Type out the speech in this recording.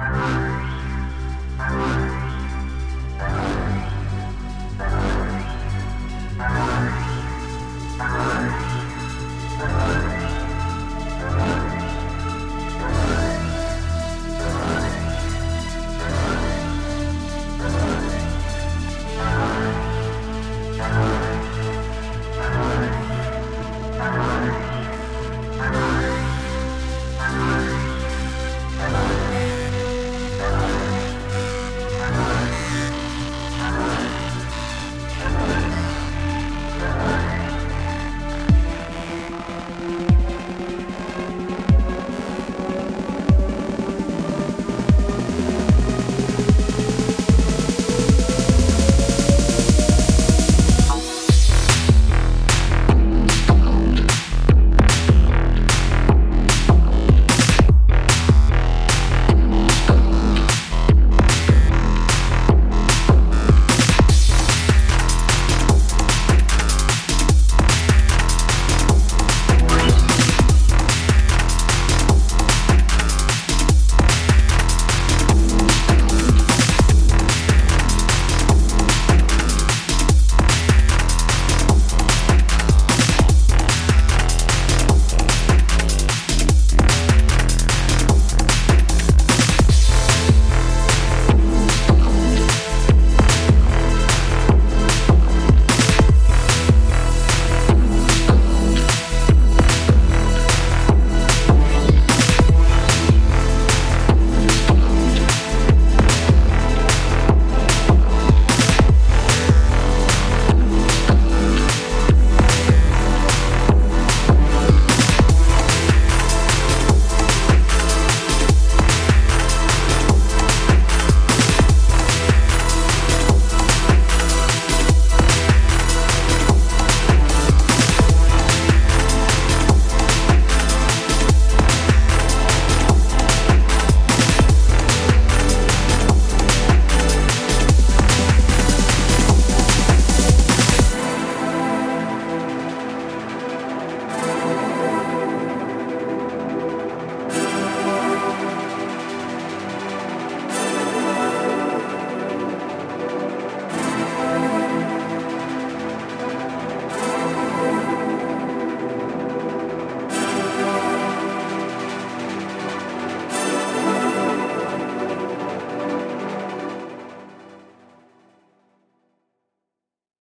Bye.